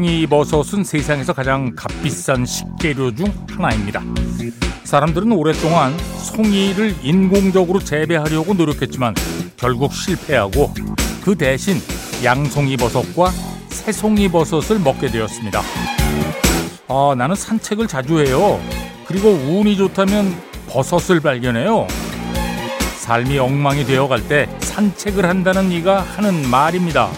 송이버섯은 세상에서 가장 값비싼 식재료 중 하나입니다. 사람들은 오랫동안 송이를 인공적으로 재배하려고 노력했지만 결국 실패하고 그 대신 양송이버섯과 새송이버섯을 먹게 되었습니다. 아, 나는 산책을 자주 해요. 그리고 운이 좋다면 버섯을 발견해요. 삶이 엉망이 되어 갈 때 산책을 한다는 이가 하는 말입니다.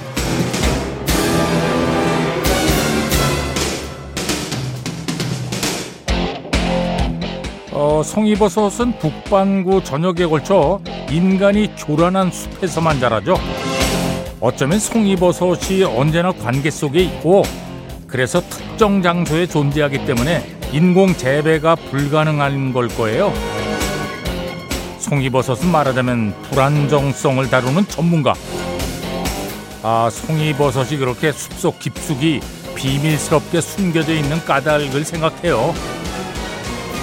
어, 송이버섯은 북반구 전역에 걸쳐 인간이 조란한 숲에서만 자라죠. 어쩌면 송이버섯이 언제나 관계 속에 있고 그래서 특정 장소에 존재하기 때문에 인공 재배가 불가능한 걸 거예요. 송이버섯은 말하자면 불안정성을 다루는 전문가. 아, 송이버섯이 그렇게 숲속 깊숙이 비밀스럽게 숨겨져 있는 까닭을 생각해요.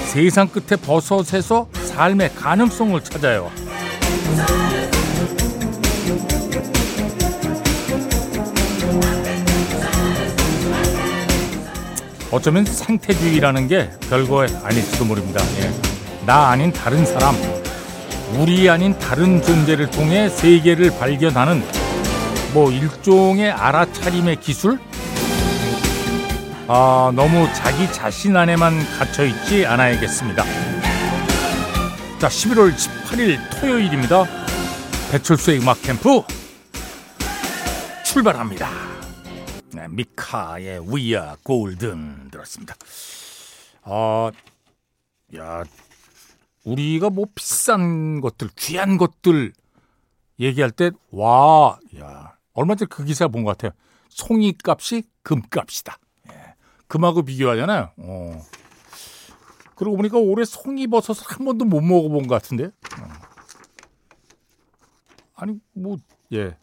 세상 끝에 버섯에서 삶의 가능성을 찾아요. 어쩌면 생태주의라는 게 별거 아닐지도 모릅니다. 예. 나 아닌 다른 사람, 우리 아닌 다른 존재를 통해 세계를 발견하는 뭐 일종의 알아차림의 기술? 아, 너무 자기 자신 안에만 갇혀 있지 않아야겠습니다. 자, 11월 18일 토요일입니다. 배철수의 음악 캠프 출발합니다. 네, 미카의 We Are Golden 들었습니다. 아, 야, 우리가 뭐 비싼 것들, 귀한 것들 얘기할 때, 와, 야, 얼마 전에 그 기사 본 것 같아요. 송이 값이 금값이다. 금하고 비교하잖아요. 어. 그러고 보니까 올해 송이버섯을 한 번도 못 먹어본 것 같은데. 어. 아니 뭐 예.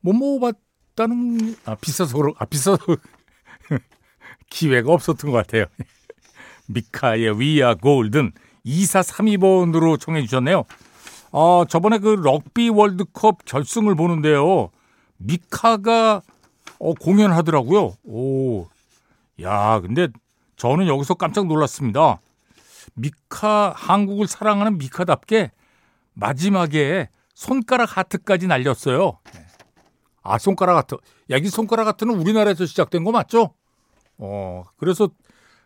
못 먹어봤다는 아 비싸서 그런 아 비싸서 기회가 없었던 것 같아요. 미카의 위아 골든 2432번으로 청해 주셨네요. 어, 저번에 그 럭비 월드컵 결승을 보는데요. 미카가 어, 공연하더라고요. 오, 야, 근데 저는 여기서 깜짝 놀랐습니다. 미카, 한국을 사랑하는 미카답게 마지막에 손가락 하트까지 날렸어요. 아, 손가락 하트. 야, 이 손가락 하트는 우리나라에서 시작된 거 맞죠? 어, 그래서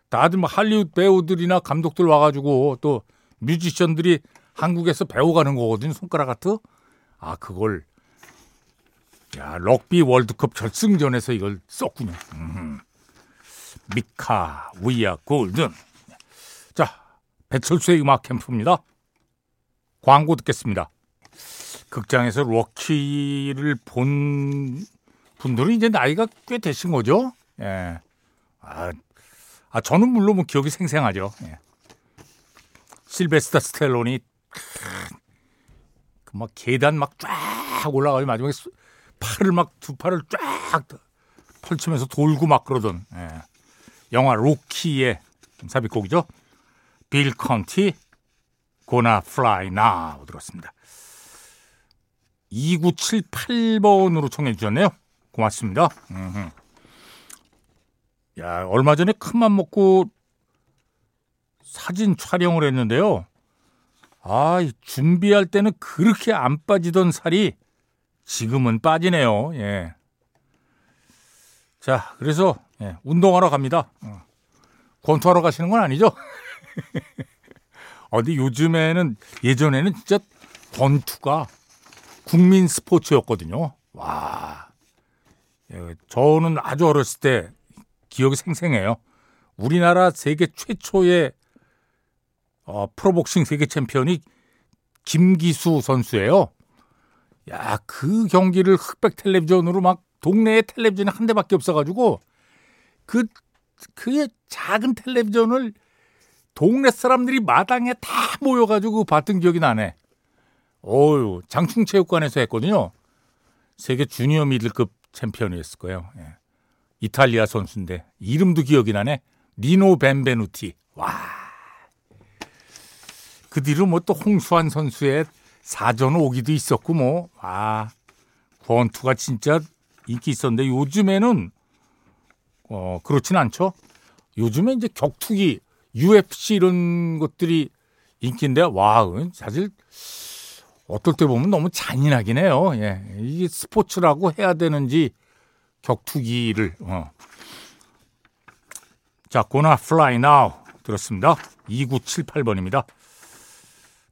다들 뭐 할리우드 배우들이나 감독들 와가지고 또 뮤지션들이 한국에서 배워가는 거거든요. 손가락 하트. 아, 그걸. 야, 럭비 월드컵 결승전에서 이걸 썼군요. 음. 미카, 위아, 골든. 자, 배철수의 음악 캠프입니다. 광고 듣겠습니다. 극장에서 럭키를 본 분들은 이제 나이가 꽤 되신 거죠? 예. 아, 아 저는 물론 뭐 기억이 생생하죠. 예. 실베스타 스텔론이 그 막 계단 막 쫙 올라가고 마지막에 팔을 막 두 팔을 쫙 펼치면서 돌고 막 그러던 예. 영화 로키의 삽입곡이죠. 빌 컨티 Gonna Fly Now 들었습니다. 2978번으로 청해 주셨네요. 고맙습니다. 야, 얼마 전에 큰맘 먹고 사진 촬영을 했는데요. 아, 준비할 때는 그렇게 안 빠지던 살이 지금은 빠지네요. 예. 자, 그래서 예, 운동하러 갑니다. 어. 권투하러 가시는 건 아니죠? 어디 요즘에는 예전에는 진짜 권투가 국민 스포츠였거든요. 와, 예, 저는 아주 어렸을 때 기억이 생생해요. 우리나라 세계 최초의 어, 프로복싱 세계 챔피언이 김기수 선수예요. 야, 그 경기를 흑백 텔레비전으로 막 동네에 텔레비전이 한 대밖에 없어가지고 그 그의 작은 텔레비전을 동네 사람들이 마당에 다 모여가지고 봤던 기억이 나네. 어유 장충체육관에서 했거든요. 세계 주니어 미들급 챔피언이었을 거예요. 예. 이탈리아 선수인데 이름도 기억이 나네. 니노 벤베누티. 와. 그 뒤로 뭐 또 홍수환 선수의 사전 오기도 있었고 뭐. 와. 권투가 진짜 인기 있었는데 요즘에는 어, 그렇진 않죠. 요즘에 이제 격투기, UFC 이런 것들이 인기인데, 와, 사실 어떨 때 보면 너무 잔인하긴 해요. 예. 이게 스포츠라고 해야 되는지 격투기를, 어. 자, Gonna Fly Now 들었습니다. 2978번입니다.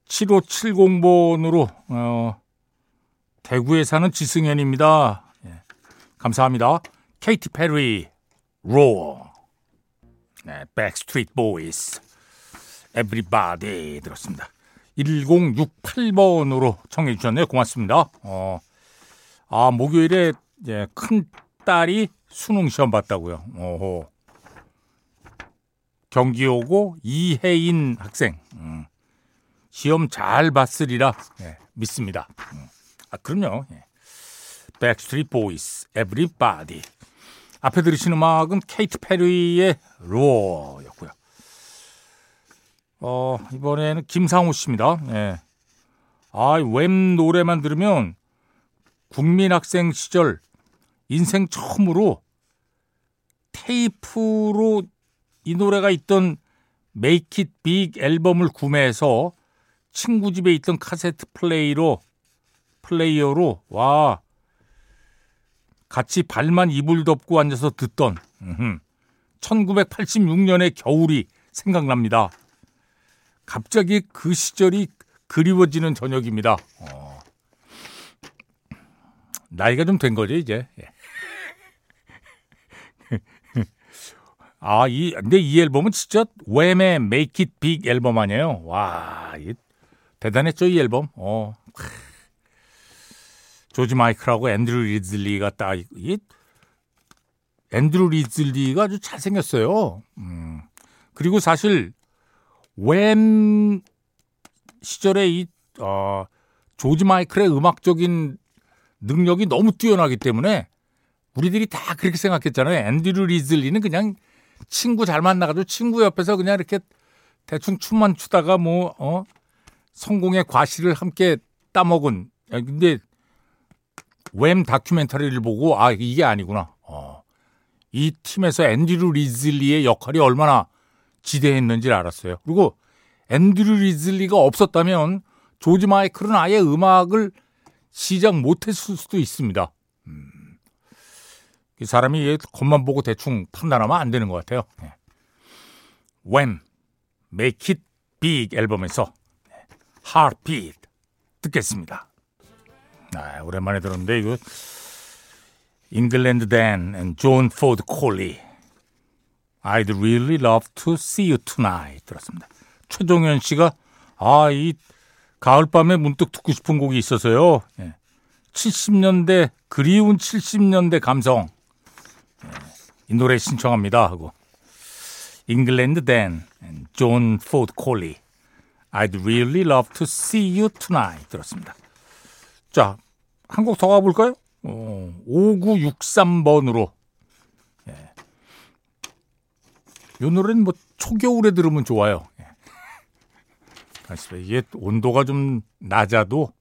7570번으로, 어, 대구에 사는 지승현입니다. 예. 감사합니다. 케이티 페리, Roar. 네, Backstreet Boys. Everybody 들었습니다. 1068번으로 청해 주셨네요. 고맙습니다. 어. 아, 목요일에 이제 큰 딸이 수능 시험 봤다고요. 오호. 경기 오고 이혜인 학생. 음. 시험 잘 봤으리라 네, 믿습니다. 음. 아, 그럼요. 예. 백스트 앞에 들으신 음악은 케이트 페리의 Roar였고요. 어, 이번에는 김상우 씨입니다. 예. 아, 웹 노래만 들으면 국민학생 시절 인생 처음으로 테이프로 이 노래가 있던 Make It Big 앨범을 구매해서 친구 집에 있던 카세트 플레이로 플레이어로 와 같이 발만 이불 덮고 앉아서 듣던 1986년의 겨울이 생각납니다. 갑자기 그 시절이 그리워지는 저녁입니다. 어. 나이가 좀 된 거죠 이제. 예. 아, 이 근데 이 앨범은 진짜 왬의 Make It Big 앨범 아니에요? 와, 이 대단했죠 이 앨범. 어. 조지 마이클하고 앤드류 리즐리가 딱 이, 앤드류 리즐리가 아주 잘생겼어요. 음. 그리고 사실 왬 시절에 이 어, 조지 마이클의 음악적인 능력이 너무 뛰어나기 때문에 우리들이 다 그렇게 생각했잖아요. 앤드류 리즐리는 그냥 친구 잘 만나가지고 친구 옆에서 그냥 이렇게 대충 춤만 추다가 뭐, 어, 성공의 과실을 함께 따먹은. 근데 왬 다큐멘터리를 보고 아 이게 아니구나. 어. 이 팀에서 앤드류 리즐리의 역할이 얼마나 지대했는지를 알았어요. 그리고 앤드류 리즐리가 없었다면 조지 마이클은 아예 음악을 시작 못했을 수도 있습니다. 음. 이 사람이 겉만 보고 대충 판단하면 안 되는 것 같아요. 네. Wham Make It Big 앨범에서 Heartbeat 듣겠습니다. 아, 오랜만에 들었는데 이거 잉글랜드 댄 존 포드 콜리 I'd really love to see you tonight 들었습니다. 최종현 씨가 아 이 가을밤에 문득 듣고 싶은 곡이 있어서요. 예. 70년대 그리운 70년대 감성 예. 이 노래 신청합니다 하고 잉글랜드 댄 존 포드 콜리 I'd really love to see you tonight 들었습니다. 자, 한 곡 더 가볼까요? 어, 5963번으로. 예. 이 노래는 뭐 초겨울에 들으면 좋아요. 예. 이게 온도가 좀 낮아도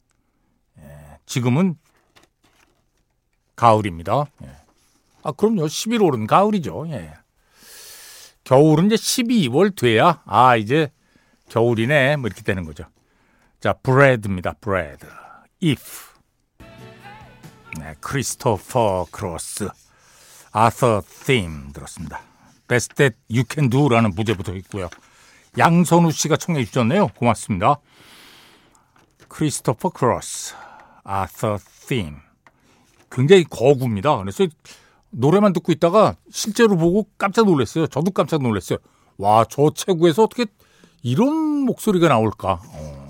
예. 지금은 가을입니다. 예. 아, 그럼요. 11월은 가을이죠. 예. 겨울은 이제 12월 돼야 아, 이제 겨울이네. 뭐 이렇게 되는 거죠. 자, 브레드입니다. 브레드. if. 네, 크리스토퍼 크로스, Arthur's Theme 들었습니다. Can Do라는 부제도 있고요. 양선우 씨가 청해 주셨네요. 고맙습니다. 크리스토퍼 크로스, Arthur's Theme. 굉장히 거구입니다. 그래서 노래만 듣고 있다가 실제로 보고 깜짝 놀랐어요. 저도 깜짝 놀랐어요. 와, 저 체구에서 어떻게 이런 목소리가 나올까? 어.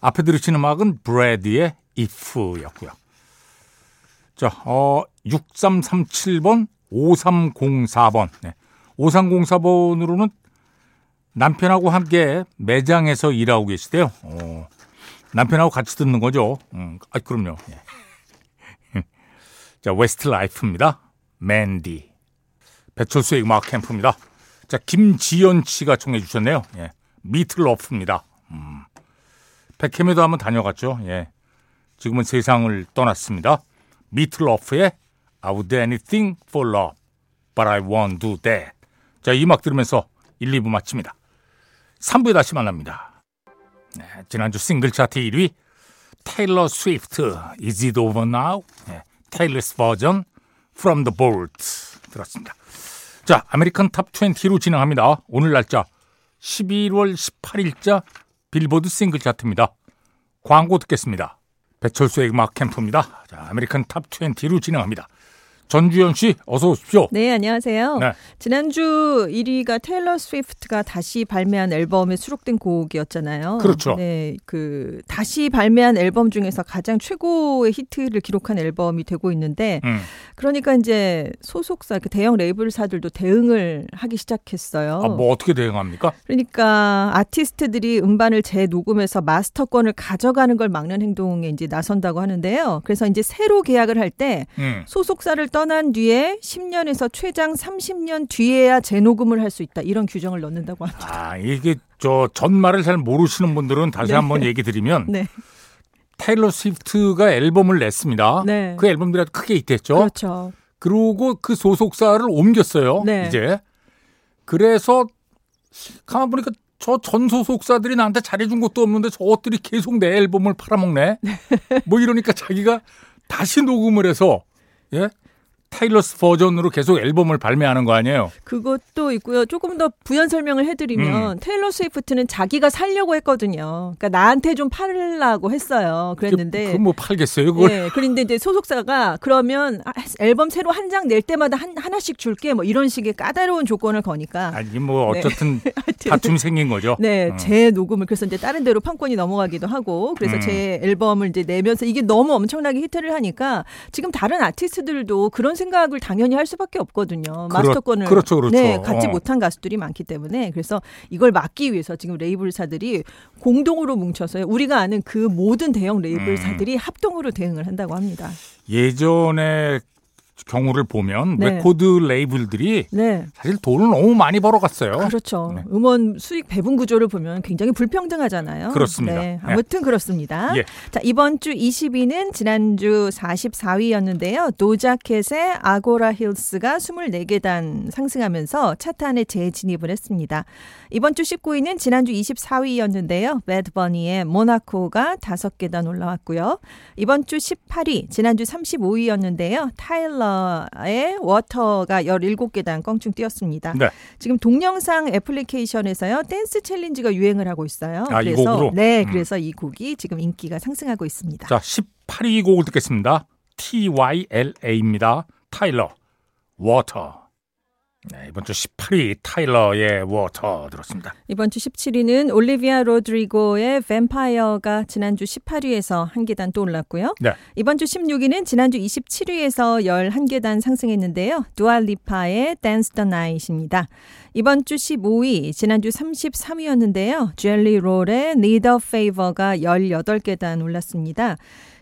앞에 들으신 음악은 브레드의 If였고요. 자, 어, 6337번, 5304번. 네. 5304번으로는 남편하고 함께 매장에서 일하고 계시대요. 어, 남편하고 같이 듣는 거죠. 음, 아, 그럼요. 예. 자, 웨스트라이프입니다. Mandy. 배철수의 음악 캠프입니다. 자, 김지연 씨가 청해 주셨네요. 예. 미트 로프입니다. 음. 배캠에도 한번 다녀갔죠. 예. 지금은 세상을 떠났습니다. 미트 로프의 I would do anything for love. but I won't do that. 자, 이 음악 들으면서 1, 2부 마칩니다. 3부에 다시 만납니다. 네, 지난주 싱글 차트 1위 테일러 스위프트 Is It Over Now? 네, Taylor's Version From the Vault 들었습니다. 자, American Top 20로 진행합니다. 오늘 날짜 11월 18일자 빌보드 싱글 차트입니다. 광고 듣겠습니다. 배철수의 음악 캠프입니다. 자, American Top 20로 진행합니다. 전주현 씨 어서 오십시오. 네, 안녕하세요. 네. 지난주 1위가 테일러 스위프트가 다시 발매한 앨범에 수록된 곡이었잖아요. 그렇죠. 네, 그 다시 발매한 앨범 중에서 가장 최고의 히트를 기록한 앨범이 되고 있는데 음. 그러니까 이제 소속사 그 대형 레이블사들도 대응을 하기 시작했어요. 아, 뭐 어떻게 대응합니까? 그러니까 아티스트들이 음반을 재녹음해서 마스터권을 가져가는 걸 막는 행동에 이제 나선다고 하는데요. 그래서 이제 새로 계약을 할때 음. 소속사를 떠난 뒤에 10년에서 최장 30년 뒤에야 재녹음을 할 수 있다. 이런 규정을 넣는다고 합니다. 아, 이게 저 전말을 잘 모르시는 분들은 다시 네. 한번 얘기 드리면 네. 테일러 스위프트가 앨범을 냈습니다. 네. 그 앨범들이 아주 크게 히트했죠. 그렇죠. 그리고 그 소속사를 옮겼어요. 네. 이제 그래서 가만 보니까 저전 소속사들이 나한테 잘해준 것도 없는데 저것들이 계속 내 앨범을 팔아먹네. 뭐 이러니까 자기가 다시 녹음을 해서 예 타일러 스 버전으로 계속 앨범을 발매하는 거 아니에요. 그것도 있고요. 조금 더 부연 설명을 음. 해드리면 테일러 스위프트는 자기가 살려고 했거든요. 그러니까 나한테 좀 팔라고 했어요. 그랬는데 그뭐 팔겠어요 그걸. 예, 그런데 이제 소속사가 그러면 아, 앨범 새로 한 장 낼 때마다 한, 하나씩 줄게 뭐 이런 식의 까다로운 조건을 거니까 아니 뭐 네. 어쨌든 하여튼 다툼이 생긴 거죠. 네, 음. 제 녹음을 그래서 이제 다른 데로 판권이 넘어가기도 하고 그래서 음. 제 앨범을 이제 내면서 이게 너무 엄청나게 히트를 하니까 지금 다른 아티스트들도 그런 생각을 당연히 할 수밖에 없거든요. 마스터권을 그렇죠, 그렇죠. 네, 갖지 어. 못한 가수들이 많기 때문에 그래서 이걸 막기 위해서 지금 레이블사들이 공동으로 뭉쳐서 우리가 아는 그 모든 대형 레이블사들이 음. 합동으로 대응을 한다고 합니다. 예전의 경우를 보면 네. 레코드 레이블들이 네. 사실 돈을 너무 많이 벌어갔어요. 그렇죠. 네. 음원 수익 배분 구조를 보면 굉장히 불평등하잖아요. 그렇습니다. 네, 아무튼 그렇습니다. 예. 자, 이번 주 20위는 지난주 44위였는데요. 도자 캣의 Agora Hills가 24계단 상승하면서 차트 안에 재진입을 했습니다. 이번 주 19위는 지난주 24위였는데요. 배드 버니의 Monaco가 5계단 올라왔고요. 이번 주 18위, 지난주 35위였는데요. 타일라의 Water가 17계단 껑충 뛰었습니다. 네. 지금 동영상 애플리케이션에서요 댄스 챌린지가 유행을 하고 있어요. 아, 이 그래서 곡으로? 네, 음. 그래서 이 곡이 지금 인기가 상승하고 있습니다. 자, 18위 곡을 듣겠습니다. TYLA입니다. 타일라, Water. 네, 이번 주 18위 타일라의 Water 들었습니다. 이번 주 17위는 올리비아 로드리고의 뱀파이어가 지난주 18위에서 한 계단 또 올랐고요. 네. 이번 주 16위는 지난주 27위에서 11계단 상승했는데요. 두알리파의 Dance the Night입니다. 이번 주 15위, 지난주 33위였는데요. 젤리 롤의 a Favor가 18계단 올랐습니다.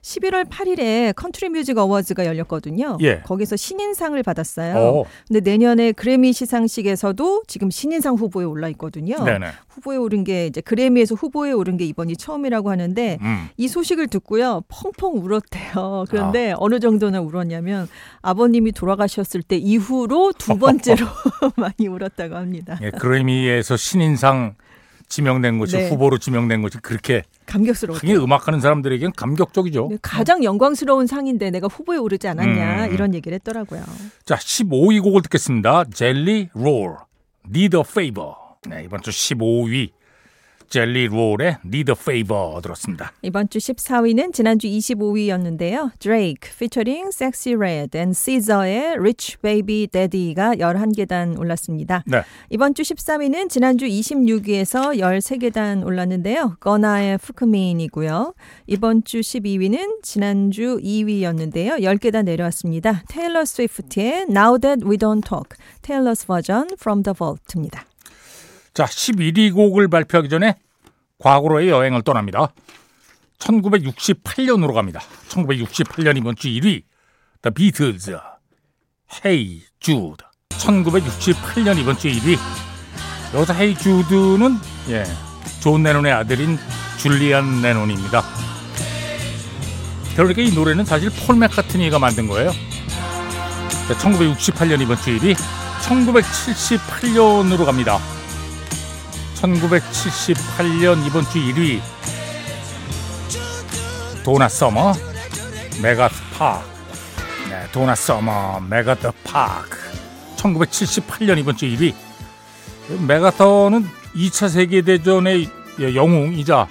11월 8일에 컨트리 뮤직 어워즈가 열렸거든요. 예. 거기서 신인상을 받았어요. 어, 근데 내년에 그래미 시상식에서도 지금 신인상 후보에 올라 있거든요. 네네. 후보에 오른 게 이제 그래미에서 후보에 오른 게 이번이 처음이라고 하는데 음. 이 소식을 듣고요 펑펑 울었대요. 그런데 아. 어느 정도나 울었냐면 아버님이 돌아가셨을 때 이후로 두 번째로 많이 울었다고 합니다. 예, 그래미에서 신인상 지명된 것이 네. 후보로 지명된 것이 그렇게 감격스러웠대요. 하긴 음악하는 사람들에겐 감격적이죠. 네, 가장 영광스러운 상인데 내가 후보에 오르지 않았냐 음. 이런 얘기를 했더라고요. 자, 15위 곡을 듣겠습니다. 젤리 롤, Need a Favor. 네, 이번 주 15위 젤리 롤의 Need a Favor 들었습니다. 이번 주 14위는 지난주 25위였는데요. Drake featuring Sexy Red and SZA의 Rich Baby Daddy가 11계단 올랐습니다. 네. 이번 주 13위는 지난주 26위에서 13계단 올랐는데요. 거나의 푸크민이고요. 이번 주 12위는 지난주 2위였는데요. 10계단 내려왔습니다. 테일러 스위프트의 Now That We Don't Talk, 테일러스 버전 From the Vault입니다. 자, 11위 곡을 발표하기 전에 과거로의 여행을 떠납니다. 1968년으로 갑니다. 1968년 이번 주 1위 The Beatles Hey Jude 1968년 이번 주 1위 여기서 Hey Jude는 예, 존 레논의 아들인 줄리안 레논입니다. 그러니까 이 노래는 사실 폴 맥카트니가 만든 거예요. 자, 1968년 이번 주 1위 1978년으로 갑니다. 1978년 이번 주 1위. 도나 서머 MacArthur Park. 네, 도나 서머 MacArthur Park. 1978년 이번 주 1위. 맥아더는 2차 세계대전의 영웅이자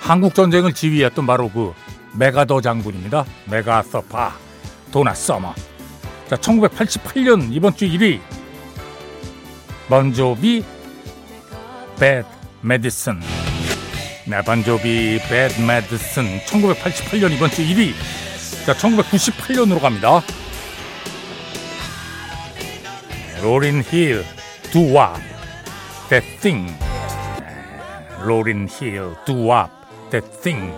한국전쟁을 지휘했던 바로 그 맥아더 장군입니다. MacArthur Park. 도나 서머. 자 1988년 이번 주 1위. 본 조비 Bad Medicine. 네, 본 조비 Bad Medicine 1988년 이번 주 1위. 자, 1998년으로 갑니다. 로린 힐, Doo Wop, That Thing. 로린 힐, Doo Wop, That Thing.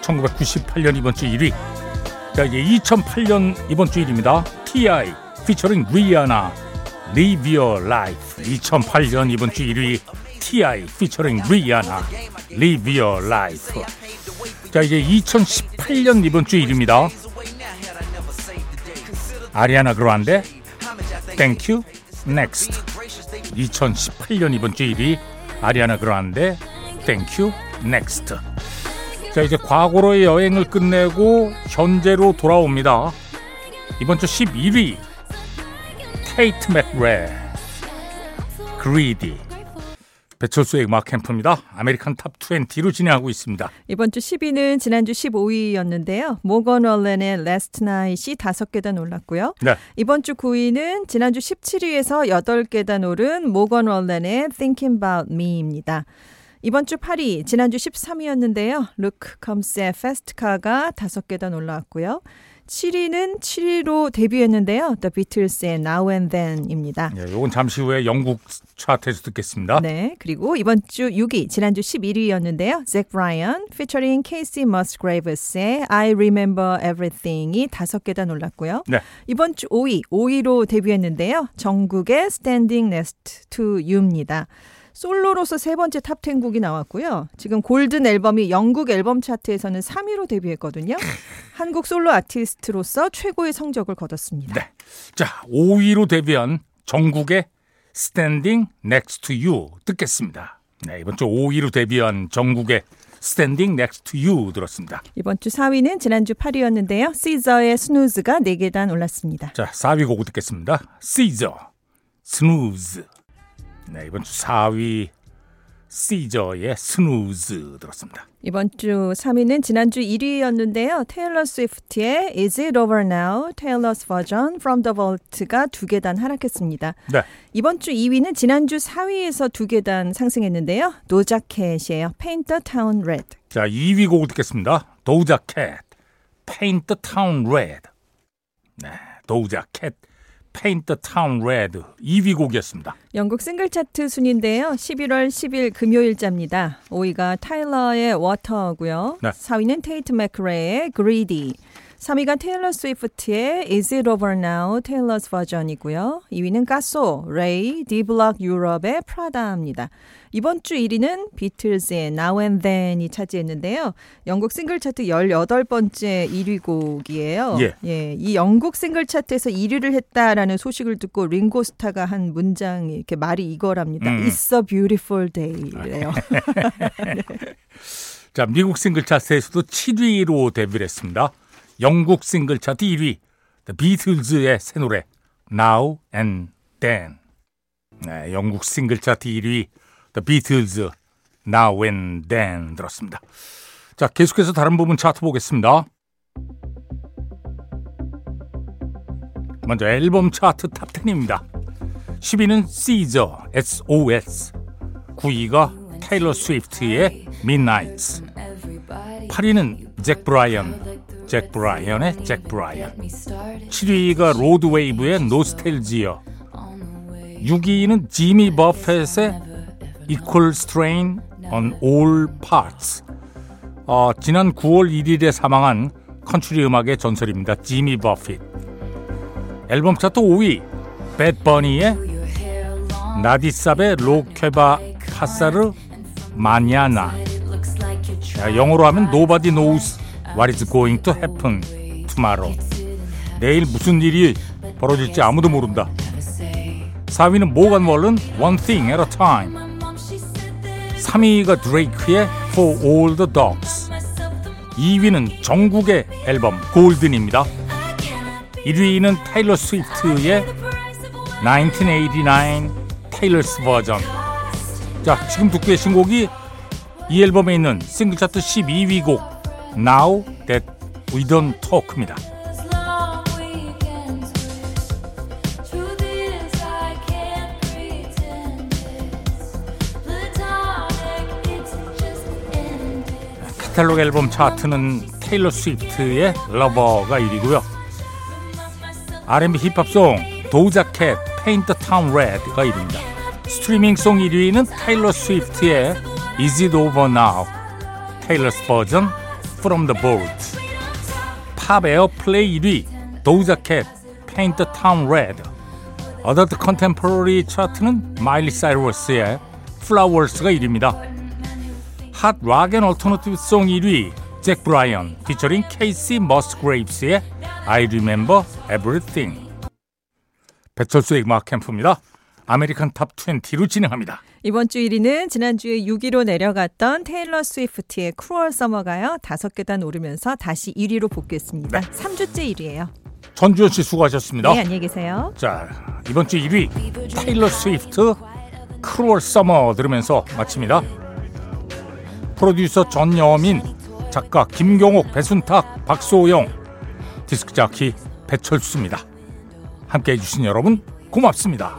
1998년 이번 주 1위. 자, 이제 2008년 이번 주 1위입니다. T.I. featuring 리아나. Live Your Life 2008년 이번 주 1위 T.I. featuring 리아나 Live Your Life. 자 이제 2018년 이번 주 1위입니다. 아리아나 그란데 Thank You Next 2018년 이번 주 1위 아리아나 그란데 Thank You Next. 자 이제 과거로의 여행을 끝내고 현재로 돌아옵니다. 이번 주 11위 테이트 맥레 Greedy 배철수의 음악 캠프입니다. American Top 20로 진행하고 있습니다. 이번 주 10위는 지난주 15위였는데요. 모건 월렌의 Last Night이 5계단 올랐고요. 네. 이번 주 9위는 지난주 17위에서 8계단 오른 모건 월렌의 Thinking About Me입니다. 이번 주 8위, 지난주 13위였는데요. 루크 컴스의 Fast Car가 5계단 올라왔고요. 7위는 7위로 데뷔했는데요. The Beatles의 Now and Then입니다. 네, 요건 잠시 후에 영국 차트에서 듣겠습니다. 네, 그리고 이번 주 6위, 지난주 11위였는데요. 잭 브라이언 featuring Kacey Musgraves의 I Remember Everything이 5계단 올랐고요. 네. 이번 주 5위, 5위로 데뷔했는데요. 정국의 Standing Next to You입니다. 솔로로서 세 번째 탑10 곡이 나왔고요. 지금 Golden 앨범이 영국 앨범 차트에서는 3위로 데뷔했거든요. 한국 솔로 아티스트로서 최고의 성적을 거뒀습니다. 네. 자, 5위로 데뷔한 정국의 Standing Next to You 듣겠습니다. 네, 이번 주 5위로 데뷔한 정국의 Standing Next to You 들었습니다. 이번 주 4위는 지난주 8위였는데요. 시저의 스누즈가 4계단 올랐습니다. 자, 4위 곡 듣겠습니다. Caesar, Snooze. 네, 이번 주 4위 시저의 스누즈 들었습니다. 이번 주 3위는 지난주 1위였는데요. 테일러 스위프트의 Is It Over Now? 테일러's Version From the Vault가 두 계단 하락했습니다. 네. 이번 주 2위는 지난주 4위에서 두 계단 상승했는데요. 도자 캣이에요. Paint the Town Red. 자, 2위 곡 듣겠습니다. 도우자 캣, Paint the Town Red. 네, 도우자 캣, Paint the Town Red 2위 곡이었습니다. 영국 싱글 차트 순인데요. 11월 10일 금요일자입니다. 5위가 타일러의 Water고요. 네. 4위는 테이트 맥레의 Greedy. 3위가 테일러 스위프트의 Is It Over Now? 테일러's Version이고요. 2위는 카소, 레이, 디블락 유럽의 프라다입니다. 이번 주 1위는 비틀즈의 Now and Then이 차지했는데요. 영국 싱글 차트 18번째 1위 곡이에요. 예. 이 영국 싱글 차트에서 1위를 했다라는 소식을 듣고 링고 스타가 한 문장이 이렇게 말이 이거랍니다. 음. It's a beautiful day래요. 자, 미국 싱글 차트에서도 7위로 데뷔를 했습니다. 영국 싱글 차트 1위, The Beatles의 새 노래 Now and Then. 네, 영국 싱글 차트 1위, The Beatles Now and Then 들었습니다. 자, 계속해서 다른 부분 차트 보겠습니다. 먼저 앨범 차트 탑 10입니다. 10위는 Caesar, SOS. 9위가 테일러 스위프트의 Midnights. 8위는 잭 브라이언, 잭 브라이언의 잭 브라이언. 7위가 로드 웨이브의 노스탤지어. 6위는 지미 버핏의 Equal Strain on All Parts. 어, 지난 9월 1일에 사망한 컨트리 음악의 전설입니다. 지미 버핏. 앨범 차트 5위 배드 버니의 나디삽의 로케바 파사르 마냐나 자, 영어로 하면 Nobody knows what is going to happen tomorrow? 내일 무슨 일이 벌어질지 아무도 모른다. 4위는 모건 월른 One Thing at a Time. 3위가 드레이크의 For All the Dogs. 2위는 정국의 앨범 골든입니다. 1위는 타일러 스위프트의 1989 테일러스 버전 자 지금 듣고 계신 곡이 이 앨범에 있는 싱글 차트 12위 곡 Now That We Don't Talk입니다 카탈로그 앨범 차트는 테일러 스위프트의 Lover가 1위고요. R&B 힙합송 도자 캣 Paint the Town Red가 1위입니다. 스트리밍송 1위는 테일러 스위프트의 Is It Over Now Taylor's Version From The Vault 팝 Airplay 1위 도자 캣 Paint the Town Red Adult Contemporary 차트는 마일리 사이러스의 Flowers가 1위입니다. Hot Rock & Alternative Song 1위 잭 브라이언 피처링 케이시 머스그레이브스의 I Remember Everything 배철수의 음악 캠프입니다. American Top 20로 진행합니다. 이번 주 1위는 지난주에 6위로 내려갔던 테일러 스위프트의 Cruel Summer가요. 다섯 계단 오르면서 다시 1위로 복귀했습니다. 네. 3주째 1위예요. 전주현 씨 수고하셨습니다. 네, 안녕히 계세요. 자, 이번 주 1위 테일러 스위프트 Cruel Summer 들으면서 마칩니다. 프로듀서 전여민, 작가 김경옥, 배순탁, 박소영, 디스크 자키 배철수입니다. 함께 해 주신 여러분 고맙습니다.